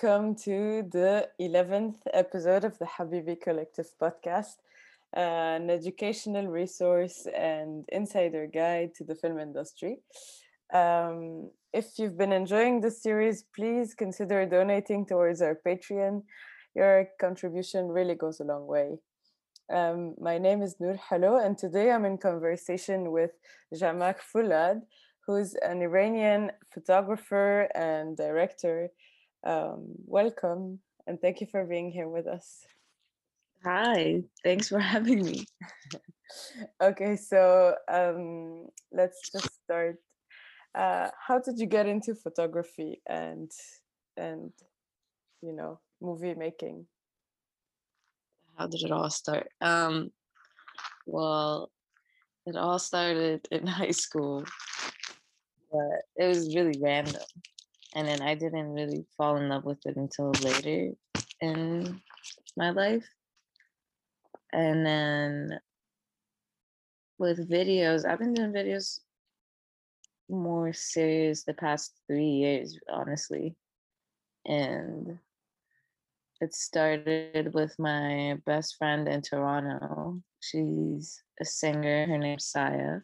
welcome to the 11th episode of the Habibi Collective podcast, an educational resource and insider guide to the film industry. Um, if you've been enjoying this series, please consider donating towards our Patreon. Your contribution really goes a long way. Um, my name is Noor Halo, and today I'm in conversation with Jamak Foulad, who's an Iranian photographer and director. Um, welcome, and thank you for being here with us. Hi, thanks for having me. okay, so um, let's just start. Uh, how did you get into photography and and you know movie making? How did it all start? Um, well, it all started in high school, but it was really random. And then I didn't really fall in love with it until later in my life. And then with videos, I've been doing videos more serious the past three years, honestly. And it started with my best friend in Toronto. She's a singer. Her name's Saya.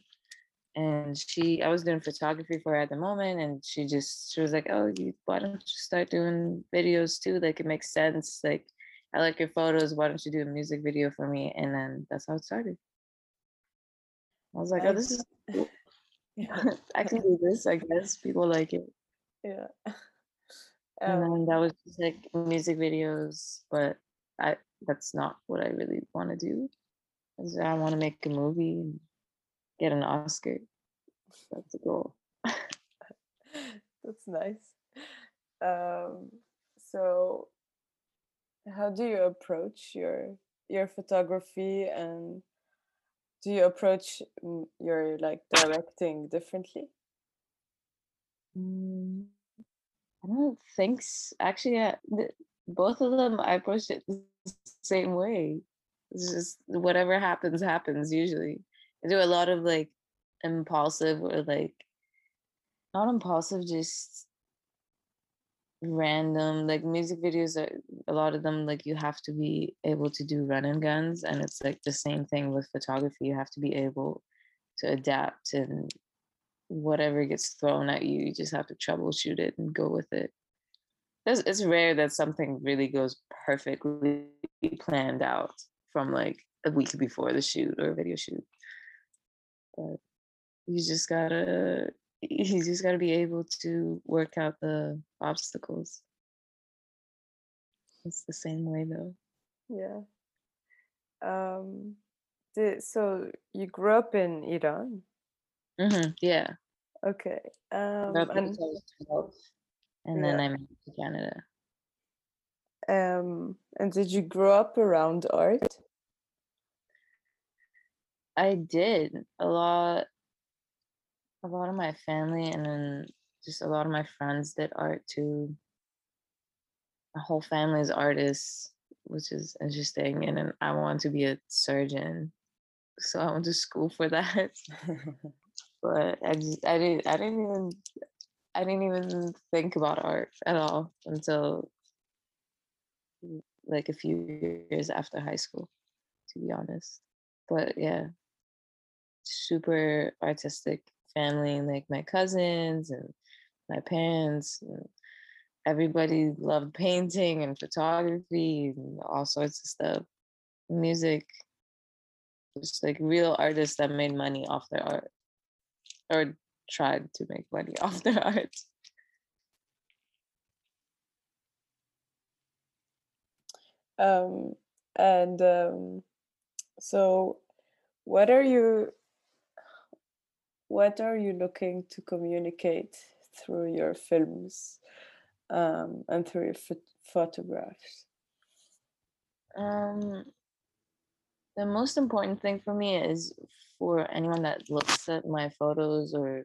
And she, I was doing photography for her at the moment, and she just, she was like, "Oh, you, why don't you start doing videos too? Like it makes sense. Like I like your photos. Why don't you do a music video for me?" And then that's how it started. I was like, "Oh, this is, cool. I can do this. I guess people like it." Yeah. and um then that was just like music videos but i that's not what i really want to do i want to make a movie and get an oscar that's the goal that's nice um so how do you approach your your photography and do you approach your like directing differently mm. I don't think so. actually. Yeah, both of them I approach it the same way. It's just whatever happens, happens. Usually, I do a lot of like impulsive or like not impulsive, just random like music videos are a lot of them like you have to be able to do run and guns and it's like the same thing with photography you have to be able to adapt and whatever gets thrown at you, you just have to troubleshoot it and go with it. It's, it's rare that something really goes perfectly planned out from like a week before the shoot or video shoot. But you just gotta you just gotta be able to work out the obstacles. It's the same way though. Yeah. Um did, so you grew up in Iran? Mm-hmm, yeah. Okay. Um, and, 12, and yeah. then I moved to Canada. Um, and did you grow up around art? I did a lot. A lot of my family and then just a lot of my friends did art too. My whole family is artists, which is interesting. And then I want to be a surgeon, so I went to school for that. but I just I didn't I didn't even I didn't even think about art at all until like a few years after high school, to be honest. But yeah, super artistic family, like my cousins and my parents. And everybody loved painting and photography and all sorts of stuff. Music, just like real artists that made money off their art or tried to make money off their art. Um, and um, so, what are you? What are you looking to communicate through your films um, and through your ph- photographs? Um, the most important thing for me is for anyone that looks at my photos or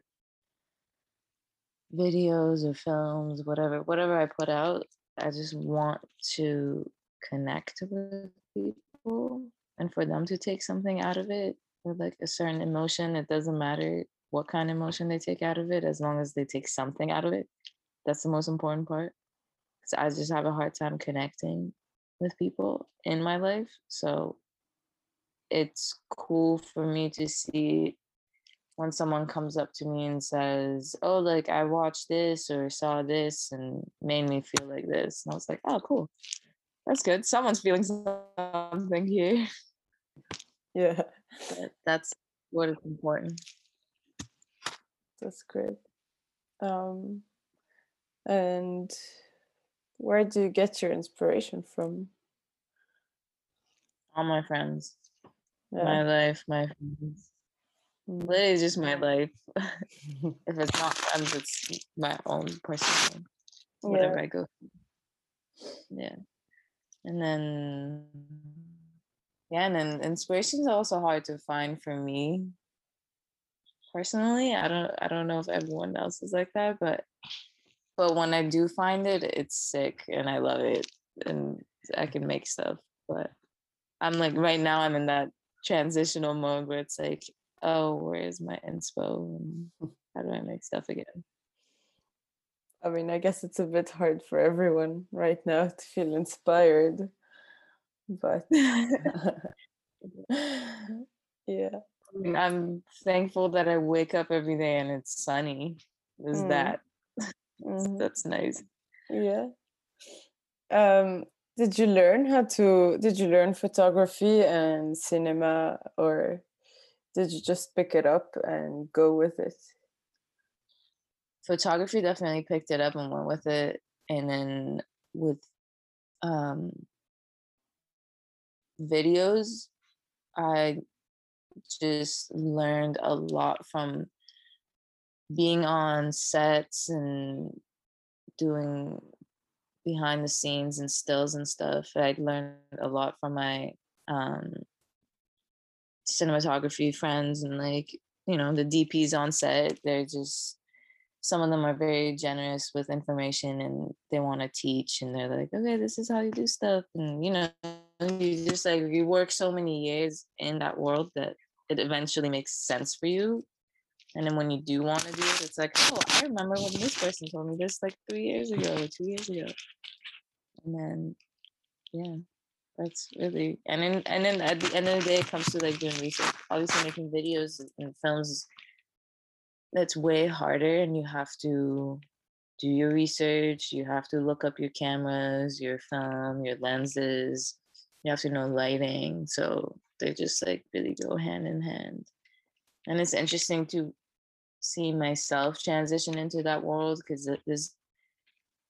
videos or films, whatever, whatever I put out, I just want to connect with people and for them to take something out of it or like a certain emotion. It doesn't matter what kind of emotion they take out of it, as long as they take something out of it. That's the most important part. I just have a hard time connecting with people in my life. So it's cool for me to see when someone comes up to me and says, Oh, like I watched this or saw this and made me feel like this. And I was like, Oh, cool. That's good. Someone's feeling something here. Yeah. But that's what is important. That's great. Um, and where do you get your inspiration from? All my friends, Yeah. my life, my friends. Mm. Literally just my life. if it's not friends, it's my own personal whatever Yeah. I go through. Yeah. And then yeah, and then inspirations are also hard to find for me. Personally, I don't I don't know if everyone else is like that, but but when I do find it, it's sick and I love it and I can make stuff. But I'm like right now I'm in that transitional mode where it's like, oh, where's my inspo and how do I make stuff again? I mean, I guess it's a bit hard for everyone right now to feel inspired, but yeah. I mean, I'm thankful that I wake up every day and it's sunny. Is Mm. that mhm, that's nice. Yeah. Um, did you learn how to, did you learn photography and cinema, or did you just pick it up and go with it? Photography definitely picked it up and went with it. And then with um videos, I just learned a lot from being on sets and doing behind the scenes and stills and stuff. I learned a lot from my um cinematography friends and like you know the DPs on set. They're just some of them are very generous with information and they want to teach and they're like, okay, this is how you do stuff. And you know, you just like you work so many years in that world that it eventually makes sense for you. And then when you do want to do it, it's like, oh, I remember when this person told me this like three years ago or two years ago. And then yeah, that's really and then and then at the end of the day it comes to like doing research. Obviously making videos and films that's way harder and you have to do your research you have to look up your cameras your film your lenses you have to know lighting so they just like really go hand in hand. And it's interesting to see myself transition into that world because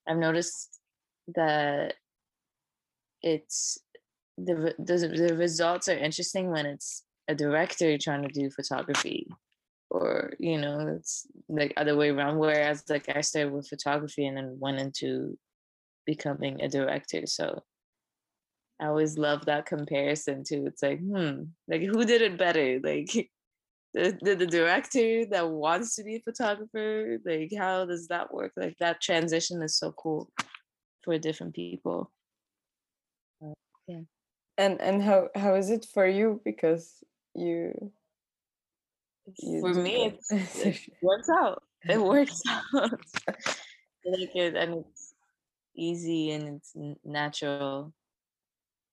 i've noticed that it's the, the the results are interesting when it's a director trying to do photography or you know it's like other way around whereas like i started with photography and then went into becoming a director so i always love that comparison too it's like hmm like who did it better? Like the, the, the director that wants to be a photographer like how does that work? Like that transition is so cool for different people. Uh, yeah. And and how how is it for you? Because you you for me that. it works out. It works out. I like it and it's easy and it's natural. it's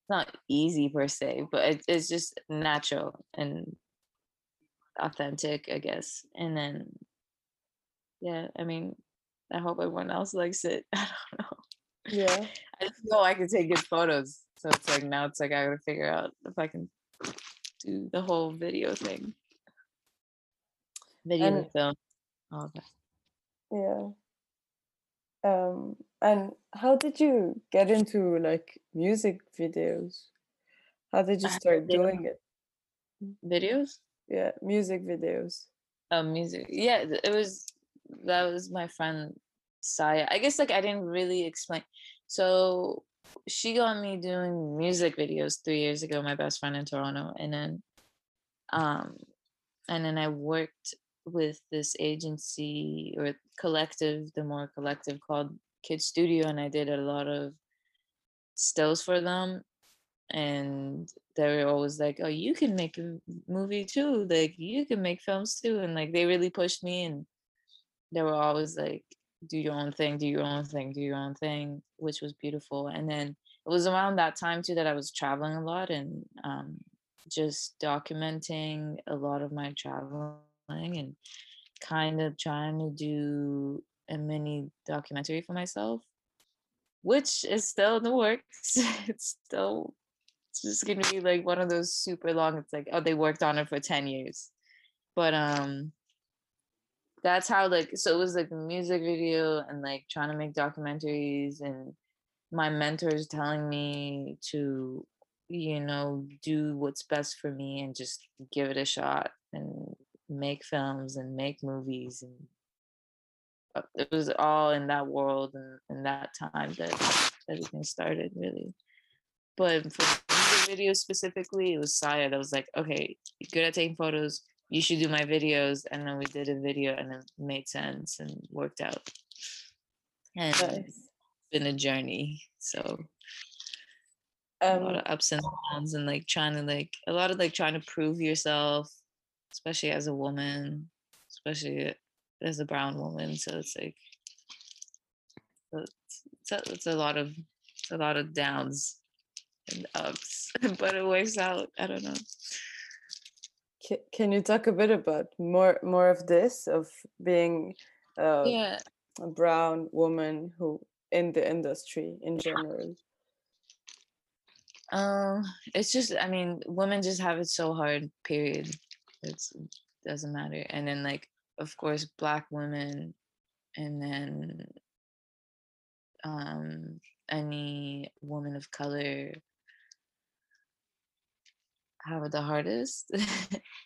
not easy per se but it, it's just natural and authentic i guess and then yeah i mean i hope everyone else likes it i don't know yeah. i just know i can take good photos so it's like now it's like i gotta figure out if i can do the whole video thing video And- and film all that Yeah. Um, and how did you get into like music videos? How did you start doing it? videos Yeah, music videos. Oh, music. Yeah, it was that was my friend Saya. I guess like I didn't really explain. So she got me doing music videos three years ago, my best friend in Toronto. And then um and then I worked with this agency or collective, the more collective called Kid Studio, and I did a lot of stills for them. And they were always like, "Oh, you can make a movie too. Like you can make films too." And like they really pushed me, and they were always like, do your own thing, do your own thing, do your own thing, which was beautiful. And then it was around that time too that I was traveling a lot and um, just documenting a lot of my traveling and kind of trying to do a mini documentary for myself, which is still in the works. it's still it's just gonna be like one of those super long. It's like, oh, they worked on it for 10 years. But um that's how like so it was like a music video and like trying to make documentaries and my mentors telling me to you know do what's best for me and just give it a shot and make films and make movies and it was all in that world and in that time that everything started really but for the video specifically it was Saya that was like okay good at taking photos you should do my videos and then we did a video and it made sense and worked out and nice. it's been a journey so um, a lot um of ups and downs and like trying to like a lot of like trying to prove yourself especially as a woman especially as a brown woman so it's like it's, it's, a, it's a lot of it's a lot of downs and ups but it works out i don't know can you talk a bit about more more of this of being uh, yeah. a brown woman who in the industry in general? Um, it's just I mean, women just have it so hard. Period. It's it doesn't matter. And then like, of course, black women, and then um, any woman of color have it the hardest.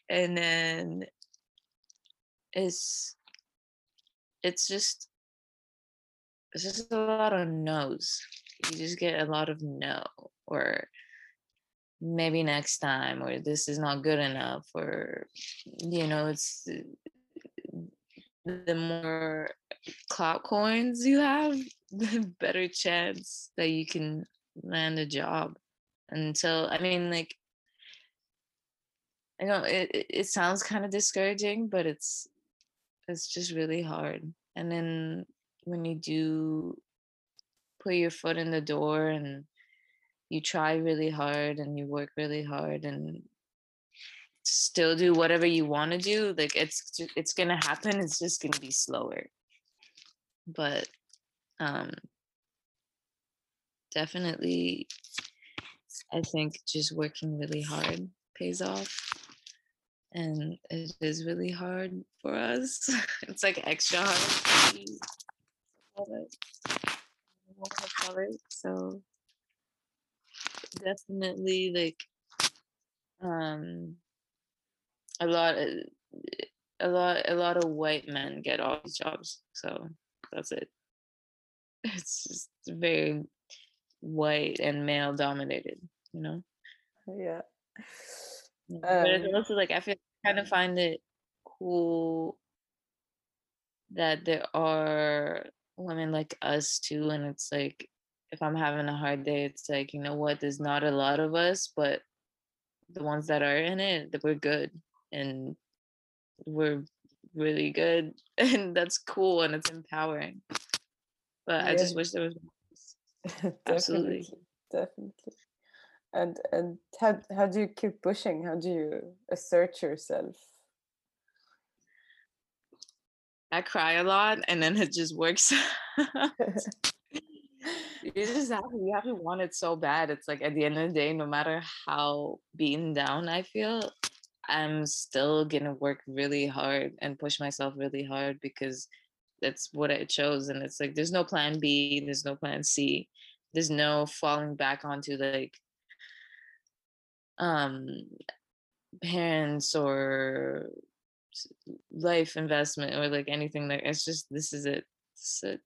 And then it's it's just it's just a lot of no's. You just get a lot of no or maybe next time or this is not good enough or you know it's the more clout coins you have the better chance that you can land a job until i mean like I know it, it sounds kind of discouraging, but it's it's just really hard. And then when you do put your foot in the door and you try really hard and you work really hard and still do whatever you want to do, like it's it's gonna happen. It's just gonna be slower. But um definitely I think just working really hard pays off and it is really hard for us. it's like extra hard So definitely like um a lot of, a lot a lot of white men get all these jobs. So that's it. It's just very white and male dominated, you know? Yeah but it's um also like I feel kind of find it cool that there are women like us too, and it's like if I'm having a hard day, it's like you know what, there's not a lot of us, but the ones that are in it, that we're good and we're really good, and that's cool and it's empowering. But yeah. I just wish there was absolutely. Definitely and and how how do you keep pushing? How do you assert yourself? I cry a lot and then it just works you just have to, you have to want it so bad. It's like at the end of the day no matter how beaten down i feel i'm still gonna work really hard and push myself really hard because that's what i chose and it's like there's no plan b there's no plan c there's no falling back onto like um, parents or life investment or like anything like it's just this is it. Is it.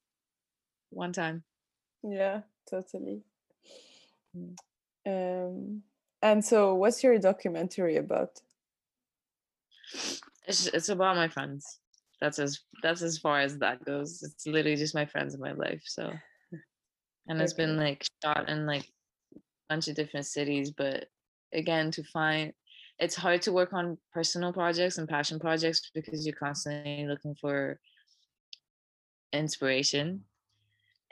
One time. Yeah, totally. Mm. Um, and so, what's your documentary about? It's it's about my friends. That's as that's as far as that goes. It's literally just my friends in my life. So, and it's been like shot in like a bunch of different cities, but again to find it's hard to work on personal projects and passion projects because you're constantly looking for inspiration.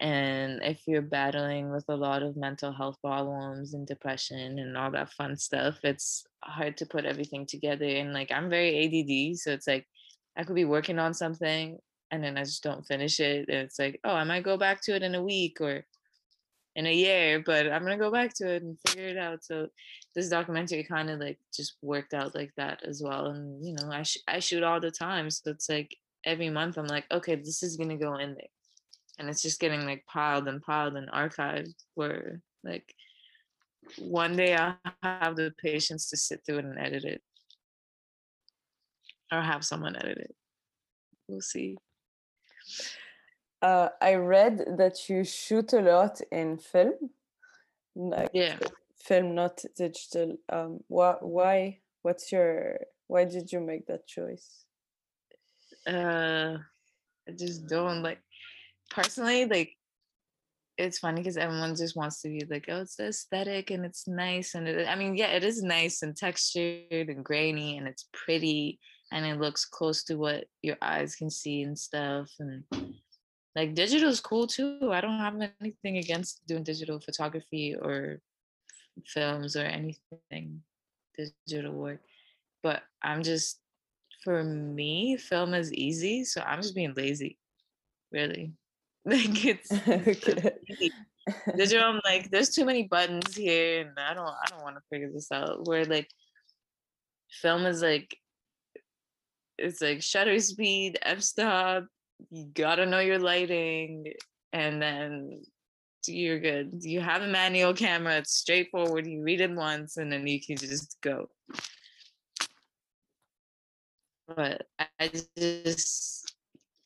And if you're battling with a lot of mental health problems and depression and all that fun stuff, it's hard to put everything together. And like, I'm very ADD. So it's like, I could be working on something and then I just don't finish it. And it's like, oh, I might go back to it in a week or in a year, but I'm gonna go back to it and figure it out. So this documentary kind of like just worked out like that as well. And you know, I sh- I shoot all the time, so it's like every month I'm like, okay, this is gonna go in there, and it's just getting like piled and piled and archived. Where like one day i'll have the patience to sit through it and edit it, or have someone edit it. We'll see. Uh, I read that you shoot a lot in film, like Yeah. film, not digital. Um, why? Why? What's your? Why did you make that choice? Uh, I just don't like personally like it's funny because everyone just wants to be like, oh, it's the aesthetic and it's nice. And it, I mean, yeah, it is nice and textured and grainy and it's pretty and it looks close to what your eyes can see and stuff. And like digital is cool too. I don't have anything against doing digital photography or films or anything digital work. But I'm just, for me, film is easy. So I'm just being lazy, really. Like it's okay. digital i'm like there's too many buttons here and i don't i don't want to figure this out where like film is like it's like shutter speed f-stop you gotta know your lighting and then you're good you have a manual camera it's straightforward you read it once and then you can just go but I just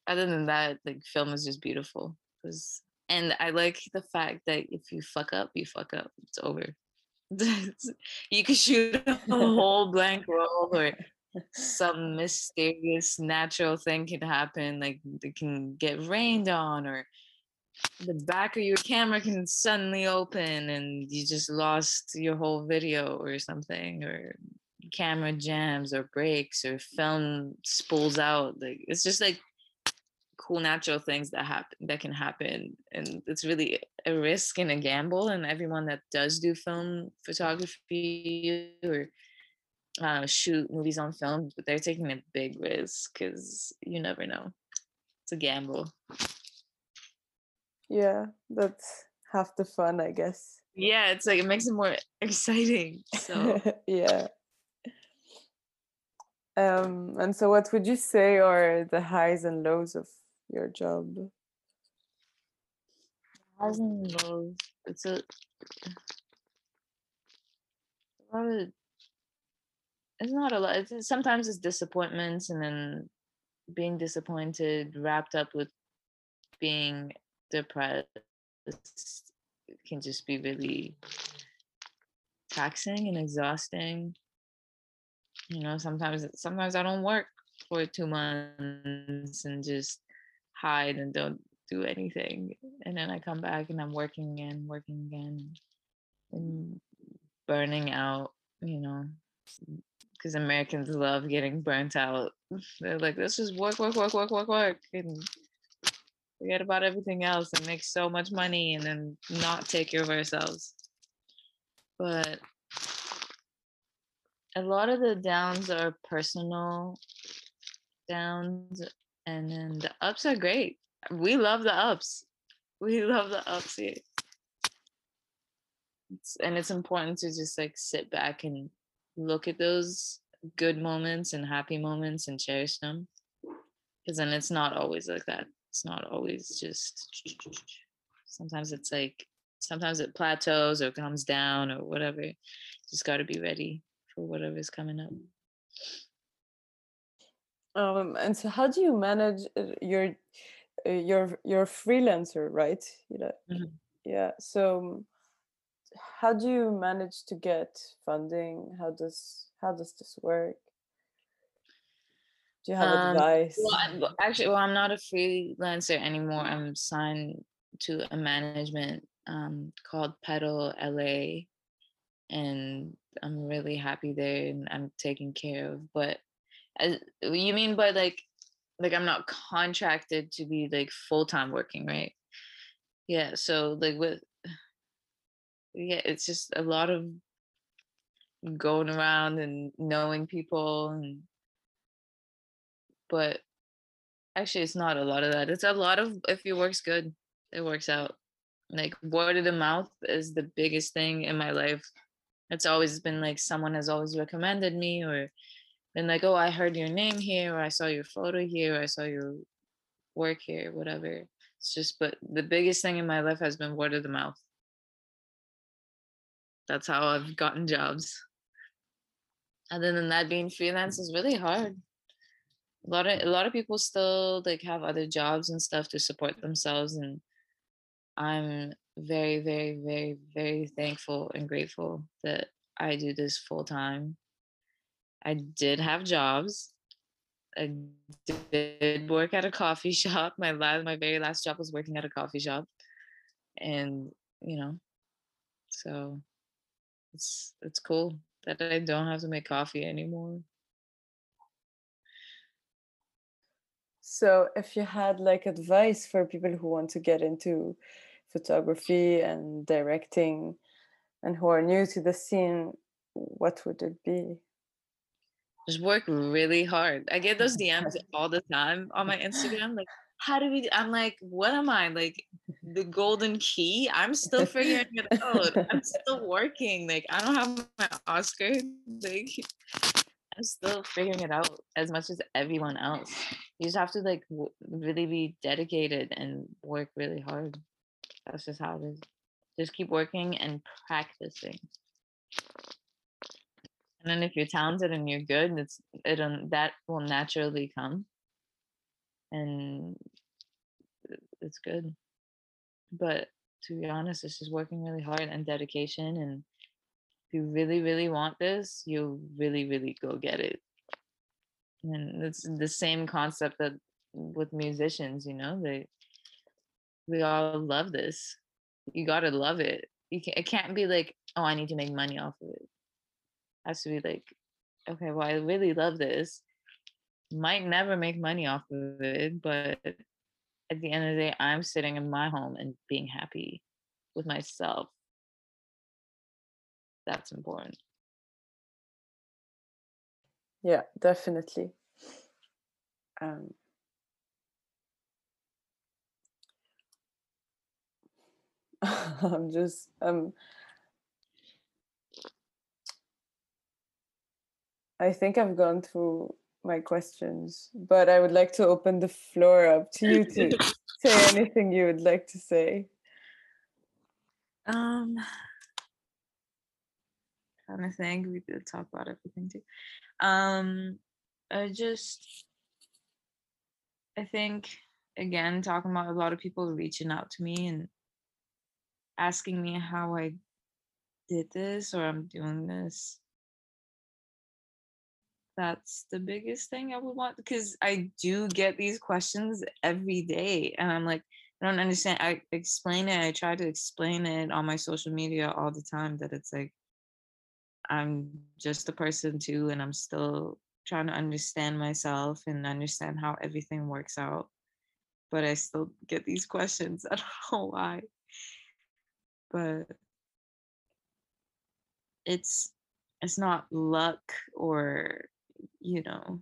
other than that like film is just beautiful 'cause- and i like the fact that if you fuck up you fuck up it's over. You can shoot a whole blank roll or some mysterious natural thing can happen like it can get rained on or the back of your camera can suddenly open and you just lost your whole video or something or camera jams or breaks or film spools out like it's just like cool natural things that happen that can happen and it's really a risk and a gamble and everyone that does do film photography or uh, shoot movies on film they're taking a big risk because you never know it's a gamble Yeah, that's half the fun, I guess. yeah it's like it makes it more exciting so yeah. Um, and so what would you say are the highs and lows of your job? it's a, a lot of it's not a lot. It's, sometimes it's disappointments and then being disappointed wrapped up with being depressed can just be really taxing and exhausting. You know sometimes sometimes i don't work for two months and just hide and don't do anything and then i come back and i'm working again working again and burning out you know because americans love getting burnt out. They're like let's just work work work work work work and forget about everything else and make so much money and then not take care of ourselves. But a lot of the downs are personal downs and then the ups are great. We love the ups. We love the ups here it's, and it's important to just like sit back and look at those good moments and happy moments and cherish them. Because then it's not always like that. It's not always just sometimes it's like sometimes it plateaus or comes down or whatever. Just got to be ready for whatever's coming up Um, and so how do you manage uh, your uh, your your freelancer, right? You know, Mhm. yeah. So how do you manage to get funding? How does how does this work? Do you have Um, advice? Well, I'm, actually, well, I'm not a freelancer anymore. I'm signed to a management um, called Pedal LA, and I'm really happy there, and I'm taken care of. But as, you mean by like like I'm not contracted to be like full time working, right? Yeah. So like with yeah, it's just a lot of going around and knowing people and but actually it's not a lot of that. It's a lot of if your work's good, it works out. Like word of the mouth is the biggest thing in my life. It's always been like someone has always recommended me or been like, oh, I heard your name here, or I saw your photo here, or I saw your work here, whatever. It's just, but the biggest thing in my life has been word of the mouth. That's how I've gotten jobs. Other than that, being freelance is really hard. A lot of a lot of people still like have other jobs and stuff to support themselves, and I'm very, very, very, very thankful and grateful that I do this full time. I did have jobs. I did work at a coffee shop. My last, my very last job was working at a coffee shop, and you know, so it's it's cool that I don't have to make coffee anymore. So, if you had like advice for people who want to get into photography and directing and who are new to the scene, what would it be? Just work really hard. I get those DMs all the time on my Instagram. Like, how do we? I'm like, what am I? Like, the golden key? I'm still figuring it out. I'm still working. Like, I don't have my Oscar. Like, I'm still figuring it out as much as everyone else. You just have to like w- really be dedicated and work really hard. That's just how it is. Just keep working and practicing. And if you're talented and you're good, it's it um, that will naturally come. And it's good. But to be honest, it's just working really hard and dedication. And if you really, really want this, you'll really, really go get it. And it's the same concept that with musicians, you know, they we all love this. You gotta love it. You can, it can't be like, oh, I need to make money off of it. Has to be like, okay, well, I really love this. Might never make money off of it, but at the end of the day, I'm sitting in my home and being happy with myself. That's important. Yeah, definitely. Um, I'm just um I think I've gone through my questions, but I would like to open the floor up to you to say anything you would like to say. Um kind of thing. We did talk about everything too. Um I just I think again talking about a lot of people reaching out to me and asking me how I did this or I'm doing this. That's the biggest thing I would want because I do get these questions every day. And I'm like, I don't understand. I explain it. I try to explain it on my social media all the time that it's like, I'm just a person too, and I'm still trying to understand myself and understand how everything works out. But I still get these questions. I don't know why but it's it's not luck or you know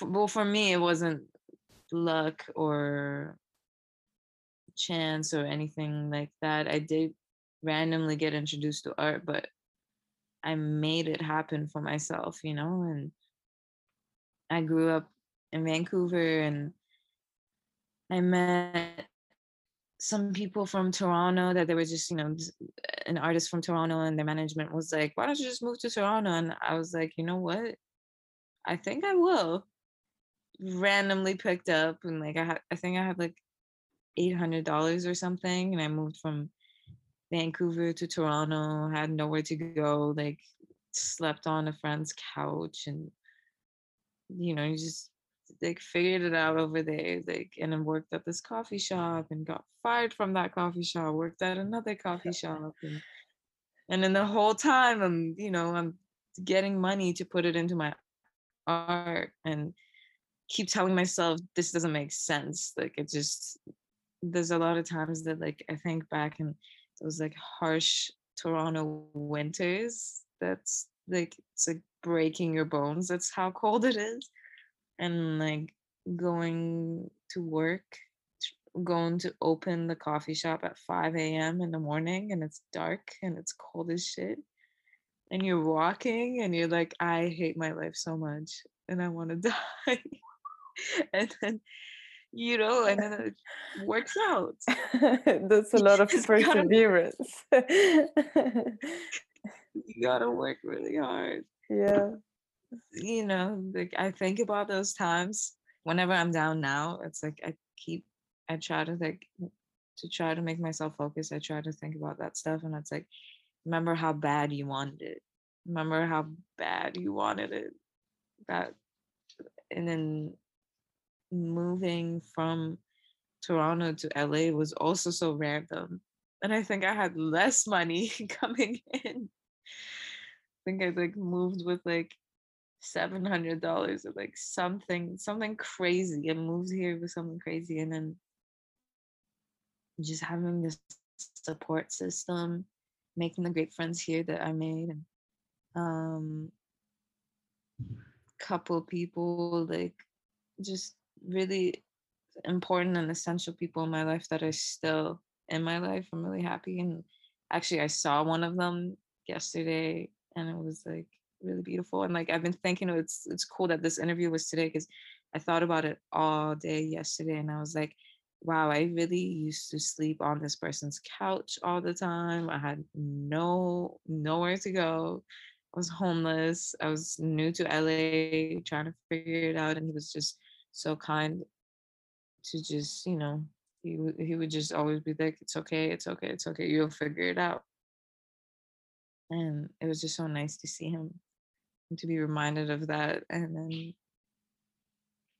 well for me it wasn't luck or chance or anything like that. I did randomly get introduced to art but i made it happen for myself you know and i grew up in vancouver and i met some people from Toronto that they were just, you know, an artist from Toronto and their management was like, why don't you just move to Toronto? And I was like, you know what? I think I will. Randomly picked up and like I had I think I had like eight hundred dollars or something. And I moved from Vancouver to Toronto, had nowhere to go, like slept on a friend's couch and you know, you just like figured it out over there like and then worked at this coffee shop and got fired from that coffee shop worked at another coffee shop and and then the whole time i'm you know i'm getting money to put it into my art and keep telling myself this doesn't make sense. Like it just there's a lot of times that like I think back and those like harsh Toronto winters. That's like it's like breaking your bones. That's how cold it is. And like going to work, going to open the coffee shop at 5 a.m. in the morning and it's dark and it's cold as shit. And you're walking and you're like, I hate my life so much and I want to die. and then you know, and then it works out. That's a lot of perseverance. you gotta work really hard. Yeah. You know, like I think about those times whenever I'm down now. It's like I keep, I try to like, to try to make myself focus. I try to think about that stuff, and it's like, remember how bad you wanted it. Remember how bad you wanted it. That, and then moving from Toronto to LA was also so random. And I think I had less money coming in. I think I like moved with like seven hundred dollars or like something, something crazy. I moved here with something crazy, and then just having this support system, making the great friends here that I made, and um, couple people like just really important and essential people in my life that are still in my life. I'm really happy. And actually, I saw one of them yesterday and it was like really beautiful. And like, I've been thinking it's, it's cool that this interview was today because I thought about it all day yesterday and I was like, wow, I really used to sleep on this person's couch all the time. I had no nowhere to go. I was homeless. I was new to LA, trying to figure it out, and he was just so kind to just you know he he would just always be like it's okay it's okay it's okay you'll figure it out and it was just so nice to see him to be reminded of that and then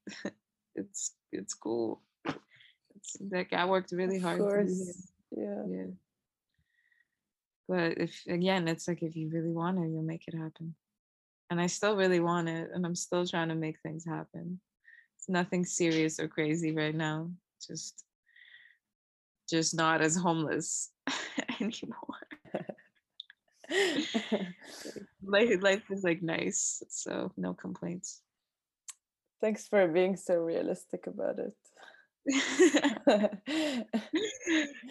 it's it's cool it's like i worked really hard to be course. here. Yeah. yeah but if again it's like if you really want it you'll make it happen and i still really want it and i'm still trying to make things happen it's nothing serious or crazy right now. Just just not as homeless anymore. life, life is like nice, so no complaints. Thanks for being so realistic about it.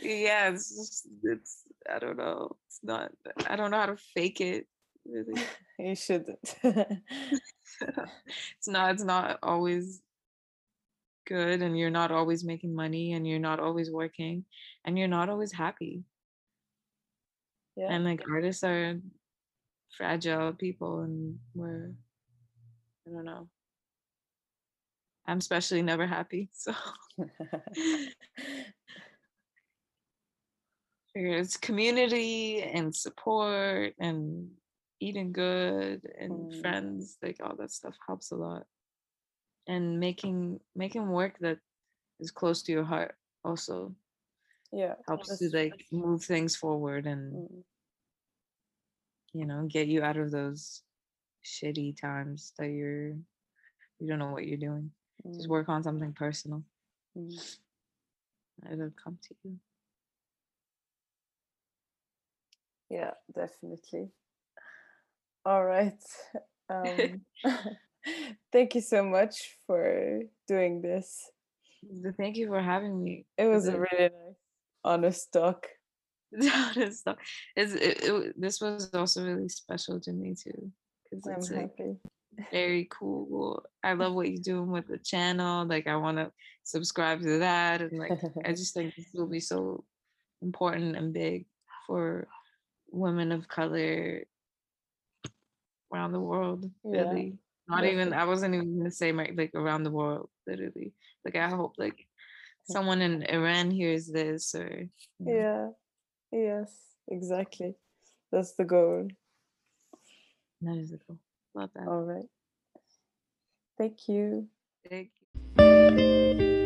yeah, it's just it's I don't know. It's not I don't know how to fake it really. you shouldn't. it's not it's not always good and you're not always making money and you're not always working and you're not always happy. Yeah. And like artists are fragile people and we're I don't know. I'm especially never happy. So it's community and support and eating good and Mm. friends, like all that stuff helps a lot. And making making work that is close to your heart also yeah. helps to like move things forward and mm, you know get you out of those shitty times that you're you don't know what you're doing just mm, work on something personal mm. it'll come to you Yeah, definitely. All right. Um, thank you so much for doing this. Thank you for having me It was a really nice, honest talk. It's stuff. It's, it, it, this was also really special to me too because I'm it's like happy. very cool i love what you're doing with the channel like i want to subscribe to that and like i just think this will be so important and big for women of color around the world Yeah, really not even i wasn't even gonna say my, like around the world literally like i hope like someone in iran hears this or Yeah. Yes, exactly. That's the goal. that is the goal love that All right. Thank you. Thank you.